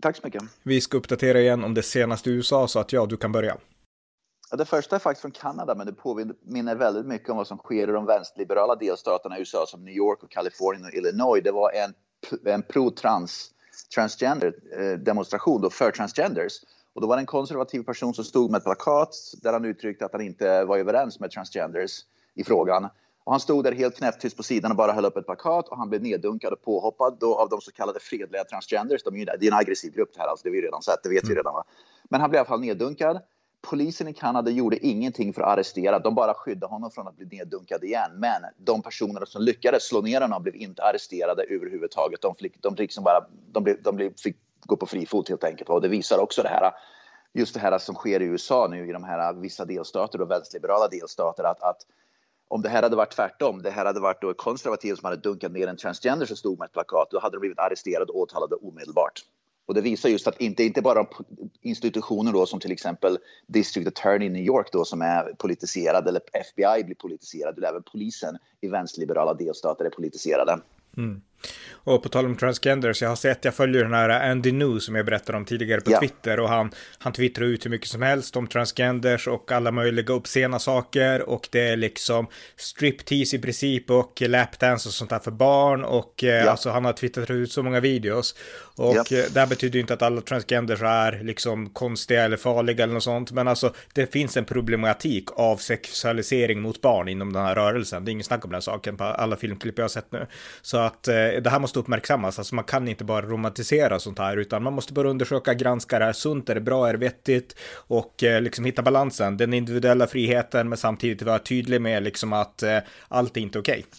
Tack så mycket. Vi ska uppdatera igen om det senaste i USA så att ja, du kan börja. Det första är faktiskt från Kanada, men det påminner väldigt mycket om vad som sker i de vänsterliberala delstaterna i USA som New York och Kalifornien och Illinois. Det var en, en pro-trans transgender eh, demonstration då för transgenders. Och då var det en konservativ person som stod med ett plakat där han uttryckte att han inte var överens med transgenders i frågan. Och han stod där helt knäpptyst på sidan och bara höll upp ett plakat och han blev neddunkad och påhoppad då av de så kallade fredliga transgenders. De är, det är en aggressiv grupp det här, alltså, det har vi redan sett, det vet vi mm. redan. Va? Men han blev i alla fall neddunkad. Polisen i Kanada gjorde ingenting för att arrestera, de bara skyddade honom från att bli neddunkad igen. Men de personerna som lyckades slå ner honom blev inte arresterade överhuvudtaget. De, fick, de, liksom bara, de, blev, de blev, fick gå på fri fot helt enkelt. Och det visar också det här, just det här som sker i USA nu i de här vissa delstater och vänsterliberala delstater. Att, att om det här hade varit tvärtom, det här hade varit då konservativ som hade dunkat ner en transgender som stod med ett plakat, då hade de blivit arresterade och åtalade omedelbart. Och det visar just att inte, inte bara institutioner då som till exempel District Attorney i New York då som är politiserad eller FBI blir politiserad, utan även polisen i vänsterliberala delstater är politiserade. Mm. Och på tal om transgenders, jag har sett, jag följer den här Andy New som jag berättade om tidigare på ja. Twitter och han, han twittrar ut hur mycket som helst om transgenders och alla möjliga uppsena saker och det är liksom striptease i princip och lapdance och sånt där för barn och ja. alltså han har twittrat ut så många videos och. Eh, det här betyder ju inte att alla transgenders är liksom konstiga eller farliga eller något sånt men alltså det finns en problematik av sexualisering mot barn inom den här rörelsen. Det är ingen snack om den saken på alla filmklipp jag har sett nu. Så att eh, det här måste uppmärksammas. Alltså man kan inte bara romantisera sånt här, utan man måste bara undersöka, granska det här sunt, är det bra, är det vettigt och eh, liksom hitta balansen, den individuella friheten, men samtidigt vara tydlig med liksom att eh, allt är inte okej. Okay.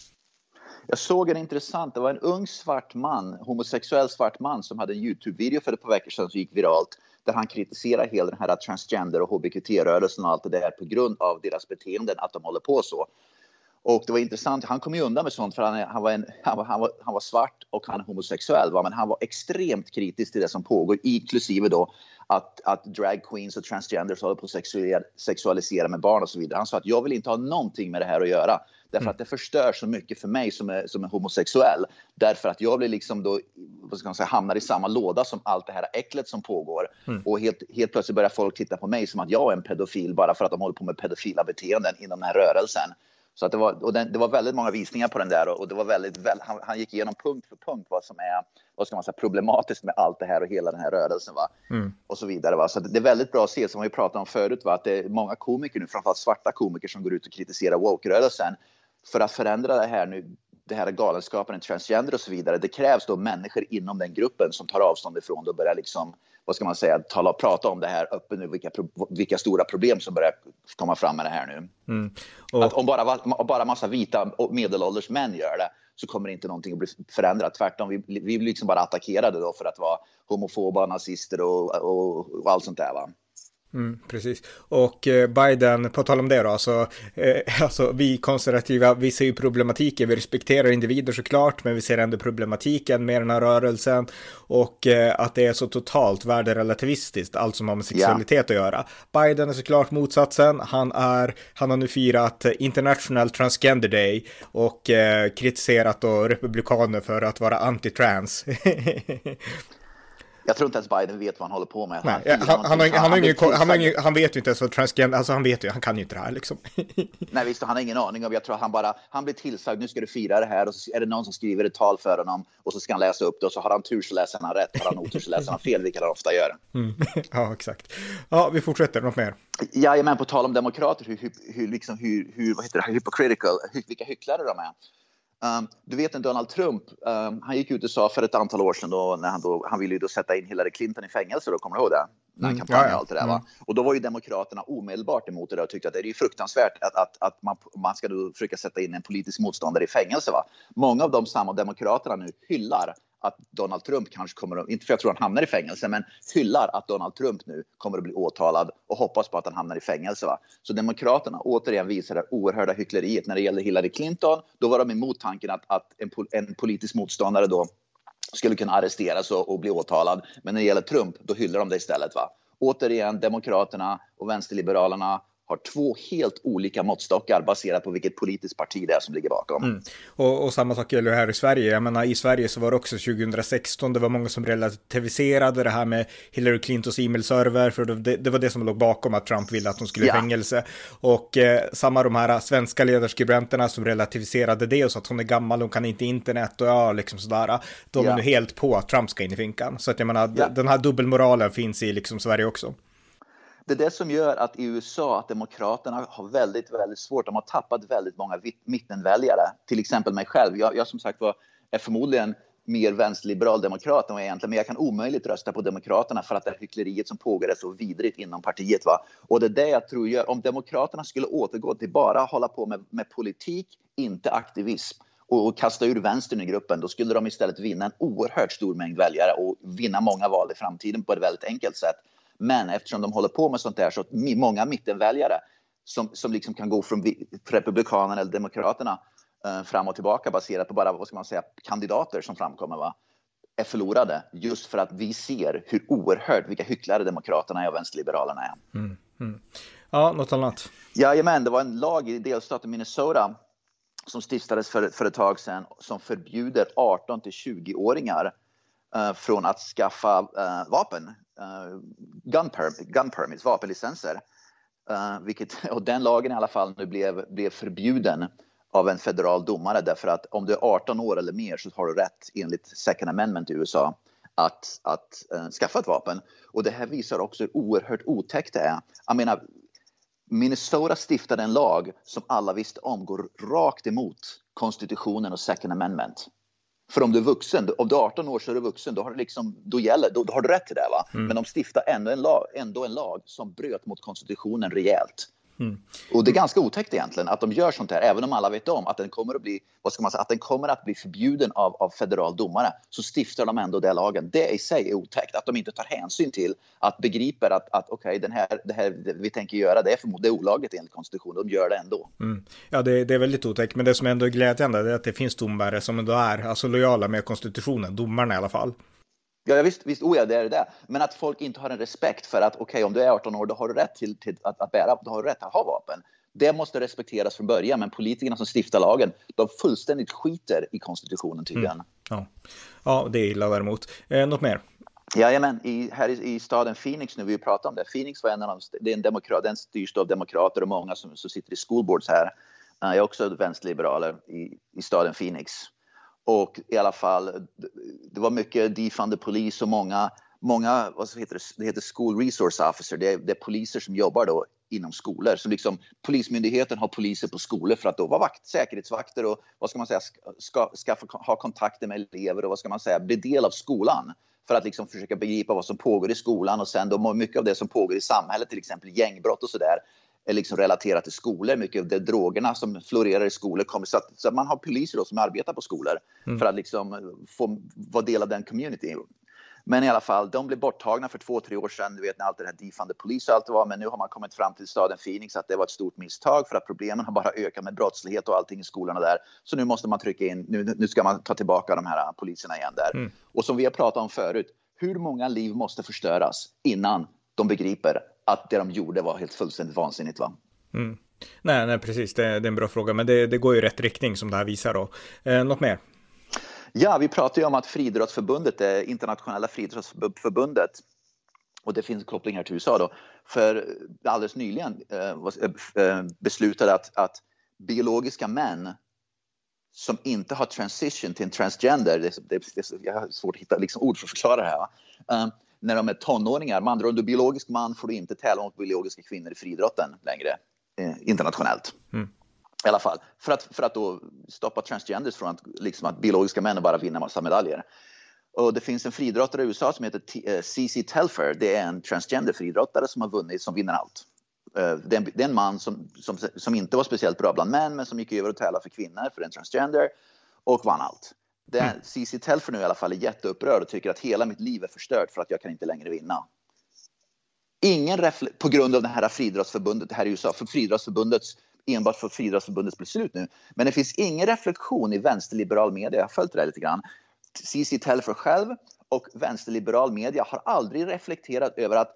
Jag såg en intressant, det var en ung svart man, homosexuell svart man som hade en Youtube-video för ett par veckor sedan som gick viralt där han kritiserar hela den här transgender och hbqt-rörelsen och allt det där på grund av deras beteenden, att de håller på så. Och det var intressant, han kom ju undan med sånt för han, han, var, en, han, var, han, var, han var svart och han är homosexuell. Va? Men han var extremt kritisk till det som pågår, inklusive då att, att drag queens och transgenders håller på att sexualisera med barn och så vidare. Han sa att jag vill inte ha någonting med det här att göra. Därför mm. att det förstör så mycket för mig som är, som är homosexuell. Därför att jag blir liksom då, vad ska man säga, hamnar i samma låda som allt det här äcklet som pågår. Mm. Och helt, helt plötsligt börjar folk titta på mig som att jag är en pedofil bara för att de håller på med pedofila beteenden inom den här rörelsen. Så att det, var, och den, det var väldigt många visningar på den där och, och det var väldigt, väl, han, han, gick igenom punkt för punkt vad som är vad ska man säga, problematiskt med allt det här och hela den här rörelsen. Va? Mm. Och så vidare. Va? Så det är väldigt bra att se, som vi pratade om förut, va? att det är många komiker nu, framförallt svarta komiker, som går ut och kritiserar woke-rörelsen. För att förändra det här nu, det här galenskapen, transgender och så vidare. Det krävs då människor inom den gruppen som tar avstånd ifrån det och börjar liksom vad ska man säga, tala, prata om det här öppet nu, vilka, vilka stora problem som börjar komma fram med det här nu. Mm. Och... Att om bara, bara massa vita medelålders män gör det så kommer inte någonting att bli förändrat. Tvärtom, vi, vi blir liksom bara attackerade då för att vara homofoba, nazister och, och, och allt sånt där. Va? Mm, precis. Och eh, Biden, på tal om det då, alltså, eh, alltså vi konservativa, vi ser ju problematiken, vi respekterar individer såklart, men vi ser ändå problematiken med den här rörelsen och eh, att det är så totalt värderelativistiskt, allt som har med sexualitet yeah. att göra. Biden är såklart motsatsen, han, är, han har nu firat International Transgender Day och eh, kritiserat då republikaner för att vara anti-trans. Jag tror inte ens Biden vet vad han håller på med. Nej, han, han, han, han, vet ju inte ens vad transgender, alltså han vet ju, han kan ju inte det här liksom. Nej visst, han har ingen aning om, jag tror han bara, han blir tillsagd, nu ska du fira det här och så är det någon som skriver ett tal för honom och så ska han läsa upp det och så har han tur så läser han rätt, har han otur så läser han fel, vilket han ofta gör. Mm. Ja, exakt. Ja, vi fortsätter, något mer? Jajamän, på tal om demokrater, hur, hur, liksom, hur, hur vad heter det, hypocritical, vilka hycklare de är. Um, du vet en Donald Trump, um, han gick ut och sa för ett antal år sedan då, när han, då, han ville ju då sätta in Hillary Clinton i fängelse, då, kommer du ihåg det? När han kampanjade mm, och allt det där. Va? Mm. Och då var ju Demokraterna omedelbart emot det och tyckte att det är ju fruktansvärt att, att, att man, man ska då försöka sätta in en politisk motståndare i fängelse. Va? Många av de samma Demokraterna nu hyllar att Donald Trump kanske kommer att, inte för jag tror han hamnar i fängelse, men hyllar att Donald Trump nu kommer att bli åtalad och hoppas på att han hamnar i fängelse. Va? Så Demokraterna återigen visar det oerhörda hyckleriet. När det gäller Hillary Clinton, då var de emot tanken att, att en, en politisk motståndare då skulle kunna arresteras och, och, bli åtalad. Men när det gäller Trump, då hyllar de det istället. Va? Återigen, Demokraterna och vänsterliberalerna har två helt olika måttstockar baserat på vilket politiskt parti det är som ligger bakom. Mm. Och, och, samma sak gäller här i Sverige. Jag menar, i Sverige så var det också 2016, det var många som relativiserade det här med Hillary Clintons e-mailserver, för det, det, var det som låg bakom att Trump ville att hon skulle i ja. fängelse. Och eh, samma de här svenska ledarskribenterna som relativiserade det och sa att hon är gammal, hon kan inte internet och ja, liksom sådär. De ja. är nu helt på att Trump ska in i finkan. Så att jag menar, ja. den här dubbelmoralen finns i liksom Sverige också. Det är det som gör att i USA att Demokraterna har väldigt, väldigt svårt. De har tappat väldigt många mittenväljare. Till exempel mig själv. Jag, jag som sagt var är förmodligen mer vänsterliberal demokrat än vad jag egentligen, men jag kan omöjligt rösta på Demokraterna för att det här hyckleriet som pågår är så vidrigt inom partiet. Va? Och det är det jag tror gör, om Demokraterna skulle återgå till bara hålla på med, med politik, inte aktivism, och, och kasta ur vänstern i gruppen, då skulle de istället vinna en oerhört stor mängd väljare och vinna många val i framtiden på ett väldigt enkelt sätt. Men eftersom de håller på med sånt där så att många mittenväljare som, som liksom kan gå från Republikanerna eller Demokraterna eh, fram och tillbaka baserat på bara vad ska man säga, kandidater som framkommer va, är förlorade just för att vi ser hur oerhört vilka hycklare Demokraterna och vänsterliberalerna är. Mm, mm. Ja, något annat? Jajamän, det var en lag i delstaten Minnesota som stiftades för, för ett tag sedan som förbjuder 18 till 20-åringar uh, Eh, från att skaffa uh, vapen uh, gun, perm gun permits, vapenlicenser. Uh, vilket, och den lagen i alla fall nu blev, blev förbjuden av en federal domare därför att om du är 18 år eller mer så har du rätt enligt second amendment i USA att, att uh, skaffa ett vapen. Och det här visar också hur oerhört otäckt det är. Jag menar, Minnesota stiftade en lag som alla visste om går rakt emot konstitutionen och second amendment. För om du är vuxen, om du är 18 år så är du vuxen, då, har du liksom, då, gäller, då, då har du rätt till det. Va? Mm. Men de stiftar ändå en, lag, ändå en lag som bröt mot konstitutionen rejält. Mm. Och det är ganska otäckt egentligen att de gör sånt här, även om alla vet om att den kommer att bli, vad ska man säga, att den kommer att bli förbjuden av, av federal domare, så stiftar de ändå den lagen. Det i sig är otäckt, att de inte tar hänsyn till att begriper att, att okej, okay, här, det här vi tänker göra, det är förmodligen olagligt enligt konstitutionen, de gör det ändå. Mm. Ja, det, det, är väldigt otäckt, men det som ändå är glädjande är att det finns domare som ändå är alltså lojala med konstitutionen, domarna i alla fall. Ja, visst, visst oh ja, det är det. Men att folk inte har en respekt för att okej, okay, om du är 18 år, då har du rätt till, till att, att, bära, då har du rätt att ha vapen. Det måste respekteras från början, men politikerna som stiftar lagen, de fullständigt skiter i konstitutionen tydligen. Mm. Ja. ja, det är illa däremot. Eh, något mer? Jajamän, i, här i, i staden Phoenix nu, vi pratar om det. Phoenix var en av de, det är en demokrat, den styrs av demokrater och många som, som sitter i schoolboards här. Uh, jag är också vänsterliberaler i, i staden Phoenix. Och i alla fall, det var mycket defunded polis och många, många vad heter det, det heter school resource officer, det är, det är poliser som jobbar då inom skolor. Så liksom Polismyndigheten har poliser på skolor för att då vara vakt, säkerhetsvakter och vad ska man säga, ska, ska ha kontakter med elever och vad ska man säga, bli del av skolan för att liksom försöka begripa vad som pågår i skolan och sen då mycket av det som pågår i samhället, till exempel gängbrott och sådär, är liksom relaterat till skolor. Mycket av de drogerna som florerar i skolor kommer så att, så att man har poliser då som arbetar på skolor mm. för att liksom få vara del av den community. Men i alla fall, de blev borttagna för två, tre år sedan. Du vet när allt det här defunded polis och allt det var. Men nu har man kommit fram till staden Phoenix att det var ett stort misstag för att problemen har bara ökat med brottslighet och allting i skolorna där. Så nu måste man trycka in, nu, nu ska man ta tillbaka de här poliserna igen där. Mm. Och som vi har pratat om förut, hur många liv måste förstöras innan de begriper att det de gjorde var helt fullständigt vansinnigt. Va? Mm. Nej, nej, precis. Det, det, är en bra fråga, men det, det går ju i rätt riktning som det här visar. Då. Eh, något mer? Ja, vi pratar ju om att Friidrottsförbundet, det internationella friidrottsförbundet, och det finns kopplingar till USA då, för alldeles nyligen eh, eh, beslutade att, att biologiska män som inte har transition till en transgender, det, det, det, jag har svårt att hitta liksom ord för att förklara det här, um, när de är tonåringar. Med andra ord, du är biologisk man får du inte tävla mot biologiska kvinnor i friidrotten längre eh, internationellt. Mm. I alla fall, för att, för att då stoppa transgenders från att, liksom att biologiska män bara vinner massa medaljer. Och det finns en friidrottare i USA som heter CC eh, Telfer. Det är en transgender friidrottare som har vunnit, som vinner allt. Eh, det är en, det är en man som, som, som, inte var speciellt bra bland män, men som gick över och tävlade för kvinnor, för en transgender, och vann allt. Mm. CC Telfer nu i alla fall är jätteupprörd och tycker att hela mitt liv är förstört för att jag kan inte längre vinna. Ingen på grund av det här friidrottsförbundet, det här i USA, för friidrottsförbundets enbart för friidrottsförbundets beslut nu. Men det finns ingen reflektion i vänsterliberal media, jag har följt det där lite grann. CC Telfer själv och vänsterliberal media har aldrig reflekterat över att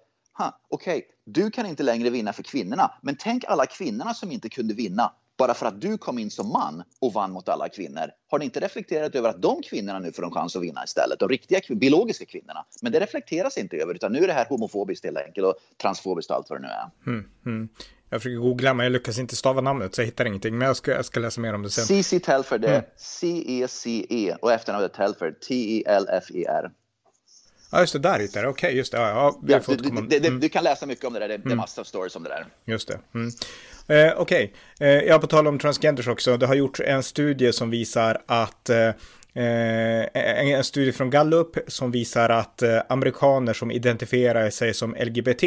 okej, okay, du kan inte längre vinna för kvinnorna, men tänk alla kvinnorna som inte kunde vinna bara för att du kom in som man och vann mot alla kvinnor. Har ni inte reflekterat över att de kvinnorna nu får en chans att vinna istället? De riktiga biologiska kvinnorna. Men det reflekteras inte över, utan nu är det här homofobiskt helt enkelt och transfobiskt och allt vad det nu är. Mm, mm. Jag försöker googla, men jag lyckas inte stava namnet så jag hittar ingenting. Men jag ska, jag ska läsa mer om det sen. CC Telfer, det är mm. C-E-C-E och efternamnet Telfer, T-E-L-F-E-R. Ja, just det, där hittar jag. Okej, okay, just det. Ja, ja, ja du, mm. du, kan läsa mycket om det där, det, det är mm. massor av stories om det där. Just det. Mm. Eh, Okej, okay. eh, jag på tal om transgenders också. Det har gjorts en studie som visar att Eh, en studie från Gallup som visar att eh, amerikaner som identifierar sig som LGBT,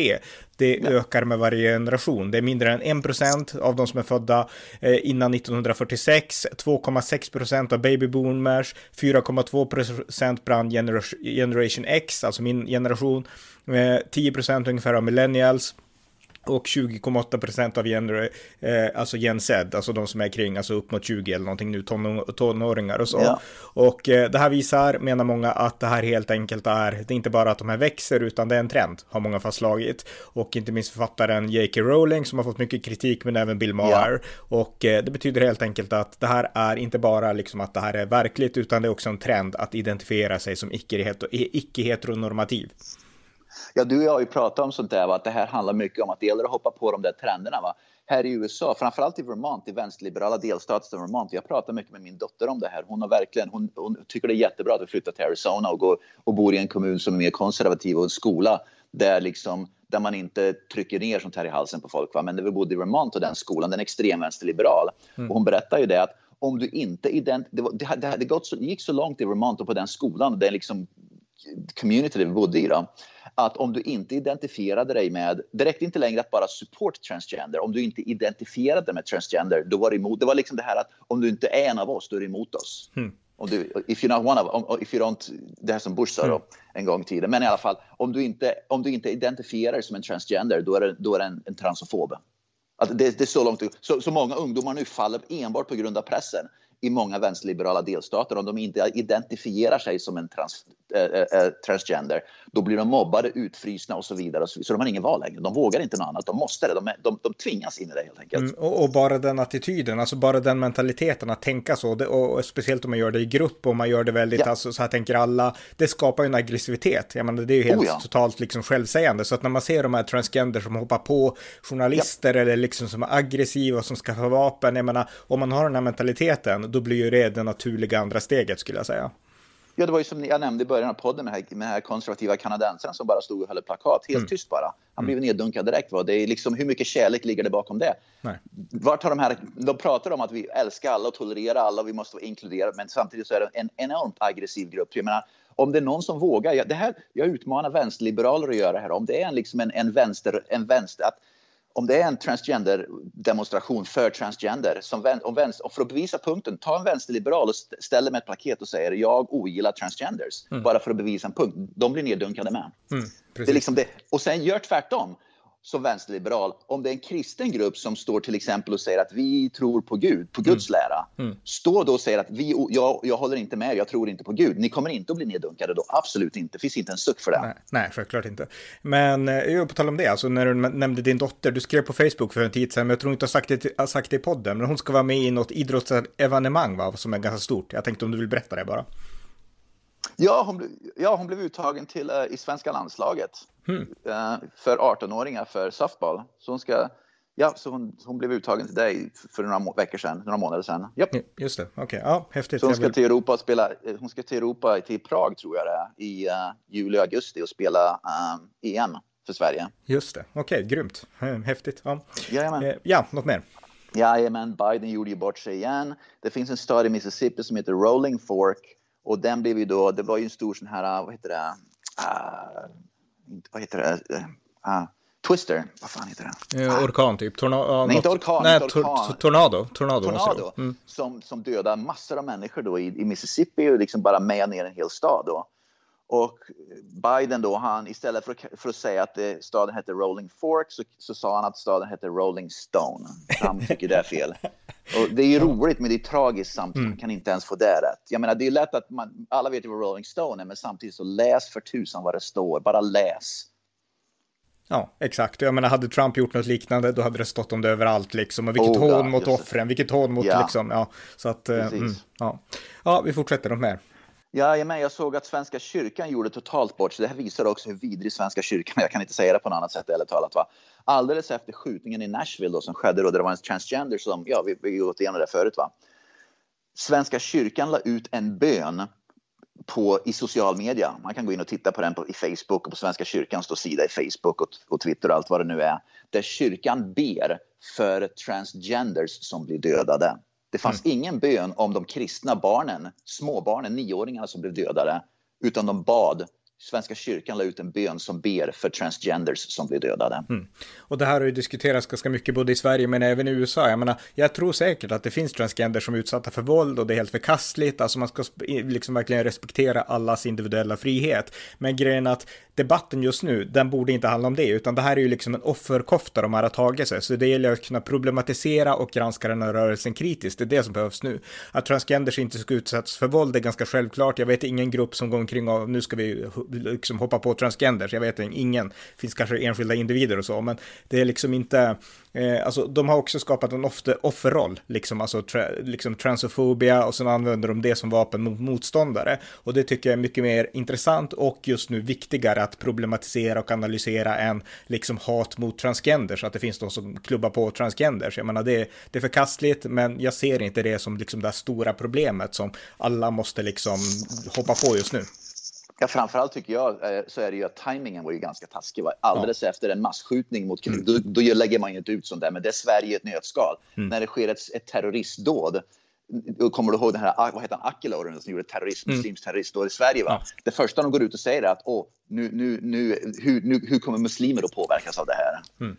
det ja. ökar med varje generation. Det är mindre än 1% av de som är födda eh, innan 1946, 2,6% av babyboomers, 4,2% bland generation X, alltså min generation, 10% ungefär av millennials, och 20,8 procent av gen, eh, alltså Gen Z, alltså de som är kring, alltså upp mot 20 eller någonting nu, ton, tonåringar och så. Ja. Och eh, det här visar, menar många, att det här helt enkelt är, det är inte bara att de här växer, utan det är en trend, har många fastslagit. Och inte minst författaren J.K. Rowling som har fått mycket kritik, men även Bill Maher. Ja. Och eh, det betyder helt enkelt att det här är inte bara liksom att det här är verkligt, utan det är också en trend att identifiera sig som icke-heteronormativ. Ja, du och jag har ju pratat om sånt där, va? att det här handlar mycket om att det gäller att hoppa på de där trenderna. Va? Här i USA, framförallt i Vermont, i vänsterliberala delstaten Vermont. Jag pratar mycket med min dotter om det här. Hon, har verkligen, hon, hon tycker det är jättebra att vi flyttar till Arizona och, går, och bor i en kommun som är mer konservativ och en skola där, liksom, där man inte trycker ner sånt här i halsen på folk. Va? Men när vi bodde i Vermont och den skolan, den är extremvänsterliberal. Mm. Och hon berättar ju det att om du inte ident det, det, det, det, gått så, det gick så långt i Vermont och på den skolan, den liksom community vi bodde i, då, att om du inte identifierade dig med, det räckte inte längre att bara support transgender, om du inte identifierade dig med transgender, då var det emot, det var liksom det här att om du inte är en av oss, då är du emot oss. Mm. Om du, if you're not one of, if you don't, det här som Bush sa då, mm. en gång i tiden, men i alla fall, om du inte, om du inte identifierar dig som en transgender, då är det, då är det en, en transofob. Att det, det, är så långt, så, så många ungdomar nu faller enbart på grund av pressen i många vänsterliberala delstater. Om de inte identifierar sig som en trans, äh, transgender, då blir de mobbade, utfrysna och så vidare. Så, de har ingen val längre. De vågar inte något annat. De måste det. De, de, de tvingas in i det helt enkelt. Mm, och, och, bara den attityden, alltså bara den mentaliteten att tänka så, det, och, och, speciellt om man gör det i grupp och man gör det väldigt, ja. alltså så här tänker alla, det skapar ju en aggressivitet. Jag menar, det är ju helt oh ja. totalt liksom självsägande. Så att när man ser de här transgender som hoppar på journalister ja. eller liksom som är aggressiva och som skaffar vapen, jag menar, om man har den här mentaliteten, då blir ju det det naturliga andra steget skulle jag säga. Ja, det var ju som jag nämnde i början av podden med den här, konservativa kanadensaren som bara stod och höll ett plakat, helt mm. tyst bara. Han blev mm. neddunkad direkt. Va? Det är liksom, hur mycket kärlek ligger det bakom det? Nej. Vart har de här, de pratar om att vi älskar alla och tolererar alla och vi måste vara inkluderade, men samtidigt så är det en enormt aggressiv grupp. Jag menar, om det är någon som vågar, jag, det här, jag utmanar vänsterliberaler att göra det här, om det är en, liksom en, en vänster, en vänster, att om det är en transgender-demonstration för transgender, som om vänster, och för att bevisa punkten, ta en vänsterliberal och ställer med ett paket och säger jag ogillar transgenders, mm. bara för att bevisa en punkt. De blir neddunkade med. Mm, det är liksom det. Och sen gör tvärtom som vänsterliberal, om det är en kristen grupp som står till exempel och säger att vi tror på Gud, på Guds mm. lära, mm. stå då och säger att vi, jag, jag håller inte med, jag tror inte på Gud. Ni kommer inte att bli neddunkade då, absolut inte. Det finns inte en suck för det. Nej, nej självklart inte. Men eh, på tal om det, alltså när du nämnde din dotter, du skrev på Facebook för en tid sedan, men jag tror inte har sagt det, sagt det i podden, men hon ska vara med i något idrottsevenemang va, som är ganska stort. Jag tänkte om du vill berätta det bara. Ja, hon, ja, hon blev uttagen till, uh, i svenska landslaget mm. uh, för 18-åringar för softball. Så hon ska Ja, så hon, hon blev uttagen till dig för några veckor sedan, några månader sedan. Japp. Just det, okej, okay. ja, häftigt. Så hon ska till Europa och spela, eh, hon ska till Europa, till Prag tror jag det är, i uh, juli, augusti och spela um, EM för Sverige. Just det, okej, okay, grymt, häftigt. Ja, Jajamän. ja, något mer? Jajamän, Biden gjorde ju bort sig igen. Det finns en stad i Mississippi som heter Rolling Fork och den blev ju då, det var ju en stor sån här, vad heter det, uh, vad heter det, uh, Twister, vad fan heter den? Eh, orkan typ? Torna Nej, inte orkan. Nej, inte orkan. tornado. Tornado, tornado mm. som, som dödar massor av människor då i, i Mississippi och liksom bara mejar ner en hel stad. Då. Och Biden då, han, istället för, för att säga att det, staden hette Rolling Fork så, så sa han att staden hette Rolling Stone. Han tycker det är fel. Och det är ju roligt men det är tragiskt samtidigt. Man mm. kan inte ens få det rätt. Jag menar det är lätt att man, alla vet ju vad Rolling Stone är men samtidigt så läs för tusan vad det står. Bara läs. Ja, exakt. Jag menar, hade Trump gjort något liknande, då hade det stått om det överallt liksom. Och vilket oh, hån mot offren, vilket hån mot ja. liksom, ja. Så att, eh, mm, ja. Ja, vi fortsätter något mer. Ja, men jag såg att Svenska kyrkan gjorde totalt bort, så det här visar också hur vidrig Svenska kyrkan är. Jag kan inte säga det på något annat sätt eller talat. Va? Alldeles efter skjutningen i Nashville då, som skedde då, där det var en transgender som, ja, vi, vi gått igenom det förut va. Svenska kyrkan la ut en bön på, i social media. Man kan gå in och titta på den på, i Facebook och på Svenska kyrkans sida i Facebook och, och Twitter och allt vad det nu är. Där kyrkan ber för transgenders som blir dödade. Det fanns mm. ingen bön om de kristna barnen, småbarnen, nioåringarna som blev dödade, utan de bad Svenska kyrkan la ut en bön som ber för transgenders som blir dödade. Mm. Och det här har ju diskuterats ganska mycket både i Sverige men även i USA. Jag menar, jag tror säkert att det finns transgenders som är utsatta för våld och det är helt förkastligt. Alltså man ska liksom verkligen respektera allas individuella frihet. Men grejen är att debatten just nu, den borde inte handla om det, utan det här är ju liksom en offerkofta de har tagit sig. Så det gäller att kunna problematisera och granska den här rörelsen kritiskt. Det är det som behövs nu. Att transgenders inte ska utsättas för våld är ganska självklart. Jag vet ingen grupp som går omkring och nu ska vi liksom hoppa på transgenders. Jag vet inte, ingen. Det finns kanske enskilda individer och så, men det är liksom inte Eh, alltså, de har också skapat en offerroll, liksom, alltså tra, liksom transofobia och sen använder de det som vapen mot motståndare. Och det tycker jag är mycket mer intressant och just nu viktigare att problematisera och analysera än liksom hat mot transgenders, att det finns de som klubbar på transgenders. Jag menar, det, det är förkastligt, men jag ser inte det som liksom det stora problemet som alla måste liksom hoppa på just nu. Ja, framförallt tycker jag eh, så är det ju att tajmingen var ju ganska taskig. Alldeles ja. efter en massskjutning mot mm. då, då lägger man ju inte ut sånt där. Men det är Sverige i ett nötskal. Mm. När det sker ett, ett terroristdåd Kommer du ihåg den här, vad heter han, Akiloren som gjorde terrorism, mm. muslimsk terroristdåd i Sverige? Va? Ja. Det första de går ut och säger är att Åh, nu, nu, nu, hur, nu, hur kommer muslimer att påverkas av det här? Mm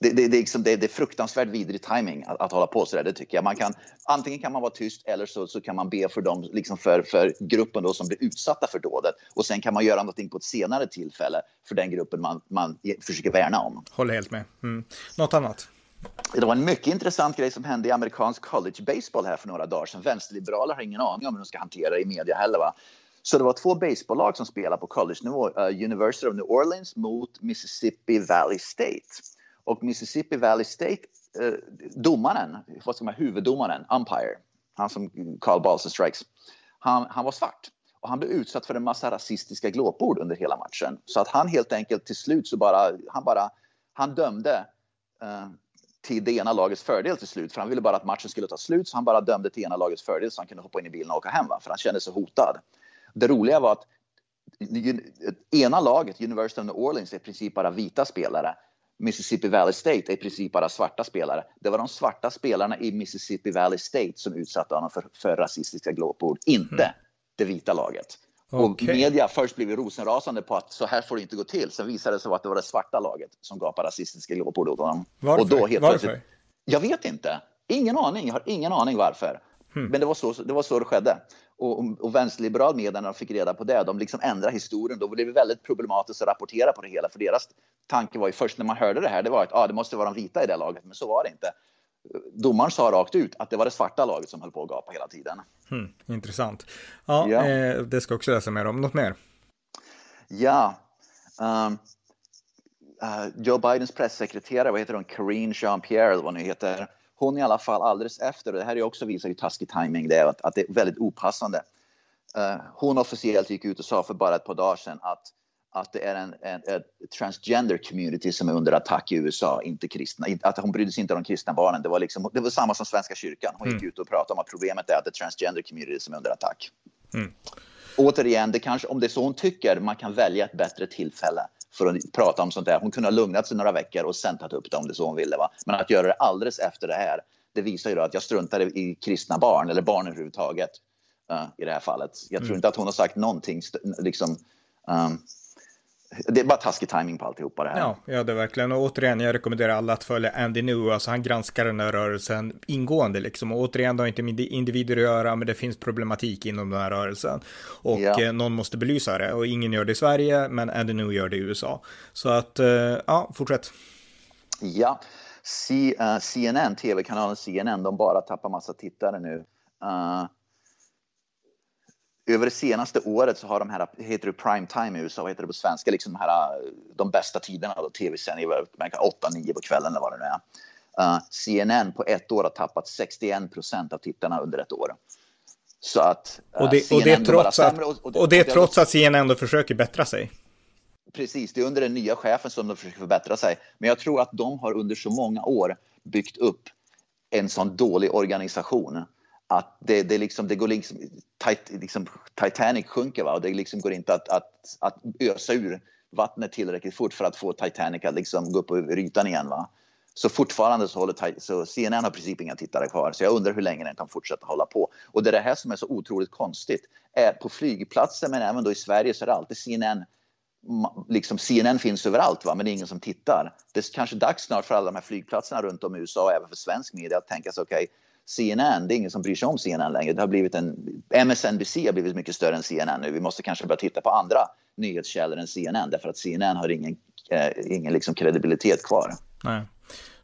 det, det, det, liksom, det, det är fruktansvärt vidrig timing att, att hålla på så där, det tycker jag. Man kan, antingen kan man vara tyst eller så, så kan man be för, dem, liksom för, för gruppen då som blir utsatta för dådet. Och sen kan man göra någonting på ett senare tillfälle för den gruppen man, man försöker värna om. Håller helt med. Mm. Något annat? Det var en mycket intressant grej som hände i amerikansk college baseball här för några dagar sedan. Vänsterliberaler har ingen aning om hur de ska hantera det i media heller. Va? Så det var två baseballlag som spelade på college-nivå. Uh, University of New Orleans mot Mississippi Valley State. Och Mississippi Valley State, eh, domaren, vad ska man, huvuddomaren, umpire, han som Carl and strikes, han, han var svart. Och han blev utsatt för en massa rasistiska glåpord under hela matchen. Så att han helt enkelt till slut så bara, han bara, han dömde eh, till det ena lagets fördel till slut. För han ville bara att matchen skulle ta slut, så han bara dömde till ena lagets fördel så han kunde hoppa in i bilen och åka hem. Va? För han kände sig hotad. Det roliga var att ena laget, University of New Orleans, är i princip bara vita spelare. Mississippi Valley State är i princip bara svarta spelare. Det var de svarta spelarna i Mississippi Valley State som utsatte honom för, för rasistiska glåpord, inte mm. det vita laget. Okay. Och media först blev rosenrasande på att så här får det inte gå till. Sen visade det sig att det var det svarta laget som gapade rasistiska glåpord åt honom. Varför? Och då helt varför? Jag vet inte. Ingen aning. Jag har ingen aning varför. Hmm. Men det var, så, det var så det skedde. Och, och, vänsterliberal media när de fick reda på det, de liksom ändrade historien. Då blev det väldigt problematiskt att rapportera på det hela. För deras tanke var ju först när man hörde det här, det var att ah, det måste vara de vita i det laget. Men så var det inte. Domaren sa rakt ut att det var det svarta laget som höll på att gapa hela tiden. Hmm, intressant. Ja, ja. Eh, det ska också läsa mer om. Något mer? Ja. Um, uh, Joe Bidens pressekreterare, vad heter hon, Karine Jean-Pierre eller vad hon heter hon i alla fall alldeles efter, och det här är också visar ju taskig timing, det är att, att det är väldigt opassande. Uh, hon officiellt gick ut och sa för bara ett par dagar sedan att, att det är en, en, en transgender community som är under attack i USA, inte kristna. Att hon brydde sig inte om de kristna barnen. Det var, liksom, det var samma som Svenska kyrkan. Hon gick mm. ut och pratade om att problemet är att det är transgender community som är under attack. Mm. Återigen, det kanske, om det är så hon tycker, man kan välja ett bättre tillfälle för att prata om sånt där. Hon kunde ha lugnat sig några veckor och sen tagit upp det om det så hon ville. Va? Men att göra det alldeles efter det här, det visar ju då att jag struntar i kristna barn eller barn överhuvudtaget uh, i det här fallet. Jag tror mm. inte att hon har sagt någonting liksom, um, det är bara taskig timing på alltihopa det här. Ja, ja det är verkligen. Och återigen, jag rekommenderar alla att följa Andy New. Alltså han granskar den här rörelsen ingående liksom. Och återigen, det har inte med individer att göra, men det finns problematik inom den här rörelsen. Och ja. Eh, någon måste belysa det. Och ingen gör det i Sverige, men Andy New gör det i USA. Så att, eh, ja, fortsätt. Ja, C, uh, eh, CNN, tv-kanalen CNN, de bara tappar massa tittare nu. Uh, över det senaste året så har de här, heter det prime time i USA, vad heter det på svenska, liksom de här de bästa tiderna då, tv-sändningar, 8-9 på kvällen eller vad det nu är. Uh, CNN på ett år har tappat 61 procent av tittarna under ett år. Så att, uh, och, det, och, det trots att, och, och, och det trots att CNN ändå försöker bättra sig. Precis, det är under den nya chefen som de försöker förbättra sig. Men jag tror att de har under så många år byggt upp en sån dålig organisation att det, det, liksom, det går liksom, tit, liksom Titanic sjunker va? och det liksom går inte att, att, att ösa ur vattnet tillräckligt fort för att få Titanic att liksom gå upp över ytan igen. Va? Så fortfarande så håller så CNN har i princip inga tittare kvar. Så jag undrar hur länge den kan fortsätta hålla på. Och det är det här som är så otroligt konstigt. Är på flygplatser men även då i Sverige så är det alltid CNN liksom CNN finns överallt va? men det är ingen som tittar. Det är kanske dags snart för alla de här flygplatserna runt om i USA och även för svensk media att tänka sig okej, okay, CNN, det är ingen som bryr sig om CNN längre. Det har blivit en, MSNBC har blivit mycket större än CNN nu. Vi måste kanske börja titta på andra nyhetskällor än CNN därför att CNN har ingen, eh, ingen liksom kredibilitet kvar. Nej,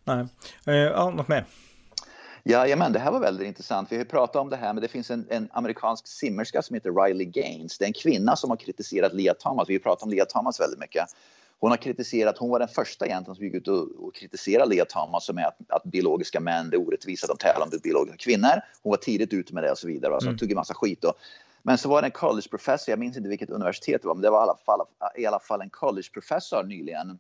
nej. Eh, ja, något mer? Ja, men det här var väldigt intressant. Vi har pratat om det här, men det finns en, en, amerikansk simmerska som heter Riley Gaines. Det är en kvinna som har kritiserat Lia Thomas. Vi har pratat om Lia Thomas väldigt mycket. Hon har kritiserat, hon var den första egentligen som gick ut och, och kritiserade Lia Thomas som är att, att biologiska män, det är orättvisa, de tävlar med biologiska kvinnor. Hon var tidigt ute med det och så vidare. Så hon mm. tog en massa skit. Då. Men så var det en collegeprofessor, jag minns inte vilket universitet det var, men det var i alla fall, i alla fall en collegeprofessor nyligen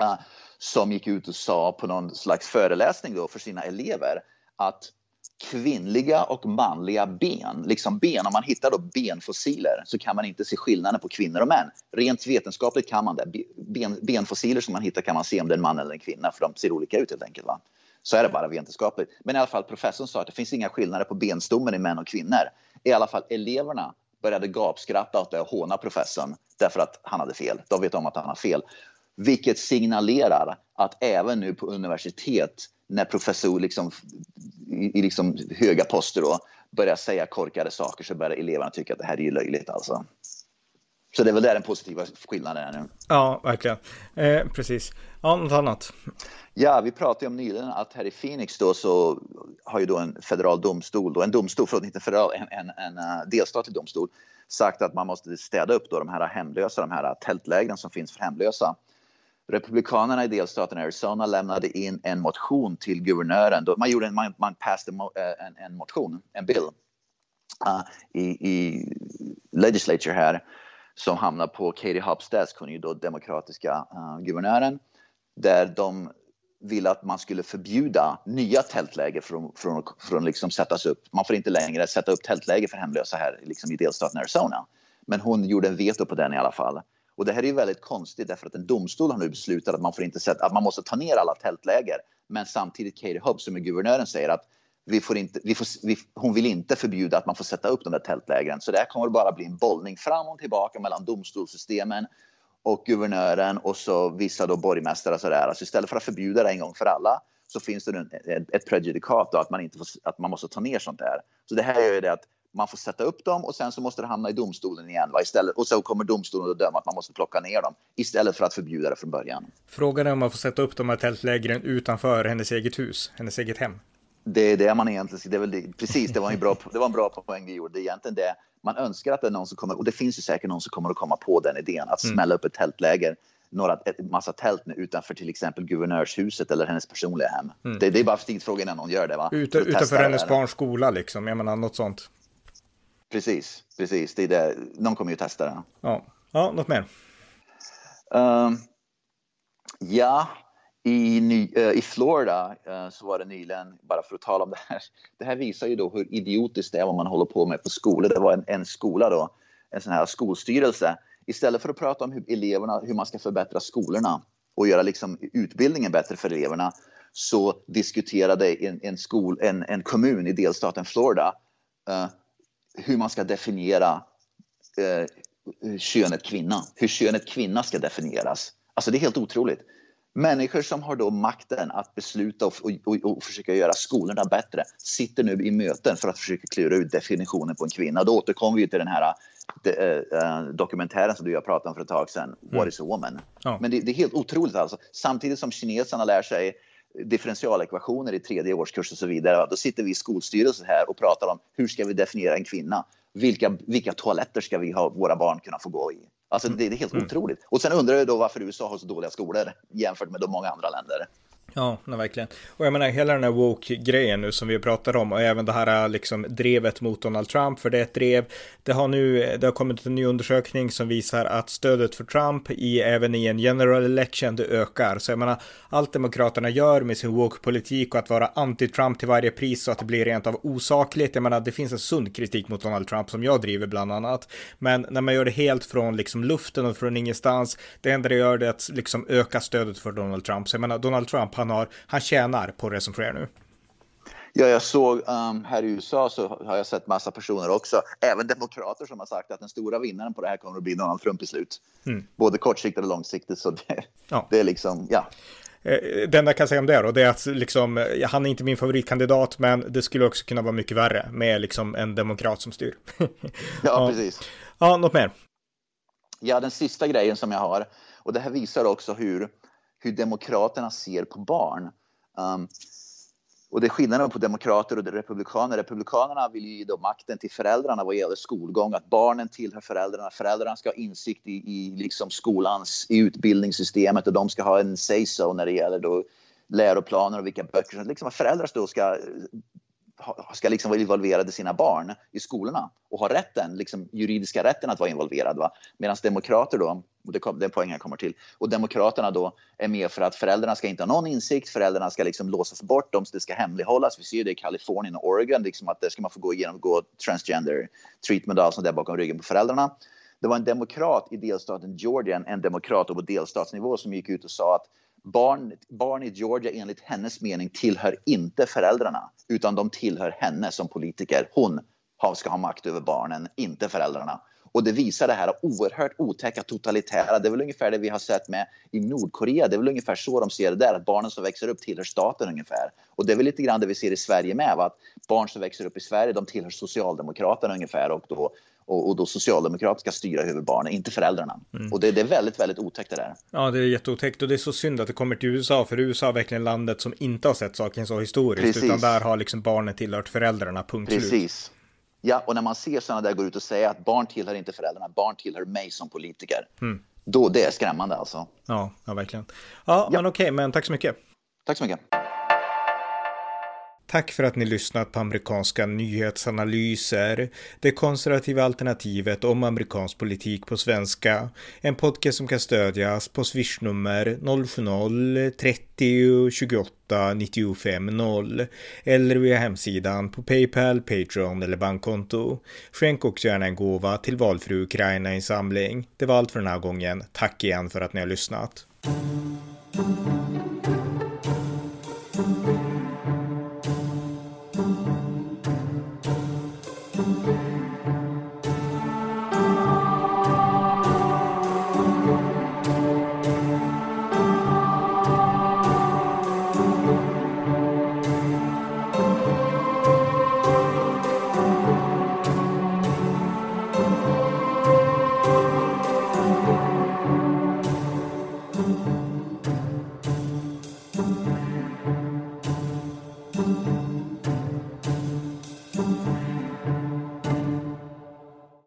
uh, som gick ut och sa på någon slags föreläsning då för sina elever att kvinnliga och manliga ben, liksom ben, om man hittar då benfossiler så kan man inte se skillnaden på kvinnor och män. Rent vetenskapligt kan man det. Ben, benfossiler som man hittar kan man se om det är en man eller en kvinna för de ser olika ut helt enkelt. Va? Så är det bara vetenskapligt. Men i alla fall professorn sa att det finns inga skillnader på benstommen i män och kvinnor. I alla fall eleverna började gapskratta åt det och håna professorn därför att han hade fel. De vet om att han har fel. Vilket signalerar att även nu på universitet när professor liksom, i, i liksom höga poster då, börjar säga korkade saker så börjar eleverna tycka att det här är löjligt alltså. Så det är väl där den positiva skillnaden är nu. Ja, verkligen. Eh, precis. Ja, något annat? Ja, vi pratade om nyligen att här i Phoenix då så har ju då en federal domstol, då, en domstol, förlåt inte federal, en, en, en uh, delstatlig domstol sagt att man måste städa upp då de här hemlösa, de här tältlägren som finns för hemlösa. Republikanerna i delstaten Arizona lämnade in en motion till guvernören. Man, gjorde en, man, man passade eh, en, en motion, en bill, uh, i, i legislature här som hamnar på Katie Hobbs desk, hon är ju då demokratiska uh, guvernören, där de ville att man skulle förbjuda nya tältläger från, från, från liksom sättas upp. Man får inte längre sätta upp tältläger för hemlösa här liksom i delstaten Arizona. Men hon gjorde en veto på den i alla fall. Och det här är ju väldigt konstigt därför att en domstol har nu beslutat att man, får inte sätta, att man måste ta ner alla tältläger. Men samtidigt Katie Hobbs som är guvernören säger att vi får inte, vi får, vi, hon vill inte förbjuda att man får sätta upp de där tältlägren. Så det här kommer bara bli en bollning fram och tillbaka mellan domstolssystemen och guvernören och så vissa då borgmästare och sådär. Alltså istället för att förbjuda det en gång för alla så finns det ett, prejudikat prejudikat att man, inte får, att man måste ta ner sånt där. Så det här gör ju det att man får sätta upp dem och sen så måste det hamna i domstolen igen. Va? Istället, och så kommer domstolen att döma att man måste plocka ner dem istället för att förbjuda det från början. Frågan är om man får sätta upp de här tältlägren utanför hennes eget hus, hennes eget hem. Det är det man egentligen, det är väl det, precis, det var, en bra, det var en bra poäng vi gjorde. Det är egentligen det man önskar att det är någon som kommer, och det finns ju säkert någon som kommer att komma på den idén, att mm. smälla upp ett tältläger några, ett massa tält nu utanför till exempel guvernörshuset eller hennes personliga hem. Mm. Det, det, är bara tidsfråga innan någon gör det. Va? Ut, utanför hennes barns skola liksom, jag menar något sånt. Precis, precis. Det är det. Någon kommer ju testa det. Ja, ja något mer? Uh, ja, i, ny, uh, i Florida uh, så var det nyligen, bara för att tala om det här, det här visar ju då hur idiotiskt det är vad man håller på med på skolor. Det var en, en skola då, en sån här skolstyrelse. Istället för att prata om hur eleverna, hur man ska förbättra skolorna och göra liksom utbildningen bättre för eleverna så diskuterade en, en, skol, en, en kommun i delstaten Florida uh, hur man ska definiera eh, könet kvinna, hur könet kvinna ska definieras. Alltså det är helt otroligt. Människor som har då makten att besluta och, och, och, försöka göra skolorna bättre sitter nu i möten för att försöka klura ut definitionen på en kvinna. Då återkommer vi till den här de, uh, dokumentären som du har pratat om för ett tag sedan, mm. What is a woman? Ja. Men det, det, är helt otroligt alltså. Samtidigt som kineserna lär sig differentialekvationer i tredje årskurs och så vidare, då sitter vi i skolstyrelsen här och pratar om hur ska vi definiera en kvinna? Vilka, vilka toaletter ska vi ha våra barn kunna få gå i? Alltså det, det är helt mm. otroligt. Och sen undrar jag då varför USA har så dåliga skolor jämfört med de många andra länder. Ja, nej, verkligen. Och jag menar hela den här woke-grejen nu som vi pratar om och även det här äh, liksom drevet mot Donald Trump, för det är ett drev. Det har nu, det har kommit en ny undersökning som visar att stödet för Trump i, även i en general election, det ökar. Så jag menar, allt Demokraterna gör med sin woke-politik och att vara anti-Trump till varje pris så att det blir rent av osakligt. Jag menar, det finns en sund kritik mot Donald Trump som jag driver bland annat. Men när man gör det helt från liksom luften och från ingenstans, det enda det gör det är att liksom öka stödet för Donald Trump. Så jag menar, Donald Trump han, har, han tjänar på det som sker nu. Ja, jag såg um, här i USA så har jag sett massa personer också, även demokrater som har sagt att den stora vinnaren på det här kommer att bli Donald Trump i slut. Mm. Både kortsiktigt och långsiktigt. Så det, ja. det är liksom, ja. Eh, det enda jag kan säga om det då, det är att liksom, han är inte min favoritkandidat, men det skulle också kunna vara mycket värre med liksom en demokrat som styr. ja, ja, precis. Ja, något mer? Ja, den sista grejen som jag har, och det här visar också hur hur demokraterna ser på barn. Um, och det är skillnaden på demokrater och republikaner. Republikanerna vill ju ge då makten till föräldrarna vad gäller skolgång, att barnen tillhör föräldrarna. Föräldrarna ska ha insikt i, i liksom skolans, i utbildningssystemet och de ska ha en say-so när det gäller då läroplaner och vilka böcker. som Liksom föräldrar då ska ska liksom vara involverade sina barn i skolorna och ha rätten, liksom juridiska rätten att vara involverad. Medan demokrater då, och det, kom, det är poängen jag kommer till, och demokraterna då är med för att föräldrarna ska inte ha någon insikt, föräldrarna ska liksom låsas bort, de, det ska hemlighållas. Vi ser ju det i Kalifornien och Oregon, liksom att det ska man få gå igenom, gå transgender treatment och allt sånt där bakom ryggen på föräldrarna. Det var en demokrat i delstaten Georgia, en demokrat på delstatsnivå som gick ut och sa att barn, barn i Georgia enligt hennes mening tillhör inte föräldrarna utan de tillhör henne som politiker. Hon ska ha makt över barnen, inte föräldrarna. Och det visar det här oerhört otäcka totalitära. Det är väl ungefär det vi har sett med i Nordkorea. Det är väl ungefär så de ser det där, att barnen som växer upp tillhör staten ungefär. Och det är väl lite grann det vi ser i Sverige med, att barn som växer upp i Sverige, de tillhör Socialdemokraterna ungefär och då och, och då socialdemokrater ska styra över barnen, inte föräldrarna. Mm. Och det, det, är väldigt, väldigt otäckt det där. Ja, det är jätteotäckt och det är så synd att det kommer till USA, för USA är verkligen landet som inte har sett saken så historiskt, Precis. utan där har liksom barnen tillhört föräldrarna, punkt Precis. slut. Ja, och när man ser sådana där gå ut och säga att barn tillhör inte föräldrarna, barn tillhör mig som politiker. Mm. Då, det är skrämmande alltså. Ja, ja verkligen. Ja, ja. men okej, okay, men tack så mycket. Tack så mycket. Tack för att ni lyssnat på amerikanska nyhetsanalyser, det konservativa alternativet om amerikansk politik på svenska. En podcast som kan stödjas på swishnummer 070-30 28 95 0 eller via hemsidan på Paypal, Patreon eller bankkonto. Skänk också gärna en gåva till valfri Ukraina-insamling. Det var allt för den här gången. Tack igen för att ni har lyssnat.